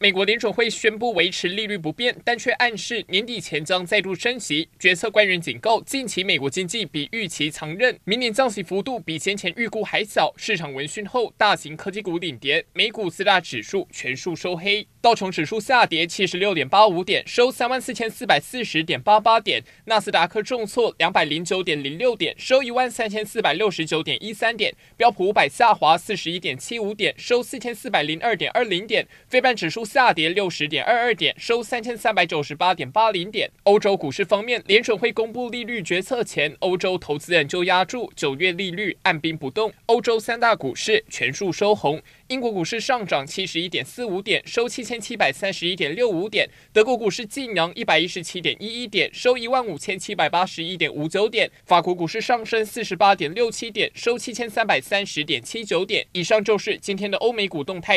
美国联准会宣布维持利率不变，但却暗示年底前将再度升息。决策官员警告，近期美国经济比预期强韧，明年降息幅度比先前预估还小。市场闻讯后，大型科技股领跌，美股四大指数全数收黑。道琼指数下跌七十六点八五点，收三万四千四百四十点八八点；纳斯达克重挫两百零九点零六点，收一万三千四百六十九点一三点；标普五百下滑四十一点七五点，收四千四百零二点二零点；非半指数下跌六十点二二点，收三千三百九十八点八零点。欧洲股市方面，联准会公布利率决策前，欧洲投资人就押注九月利率按兵不动。欧洲三大股市全数收红。英国股市上涨七十一点四五点，收七千七百三十一点六五点；德国股市劲扬一百一十七点一一点，收一万五千七百八十一点五九点；法国股市上升四十八点六七点，收七千三百三十点七九点。以上就是今天的欧美股动态。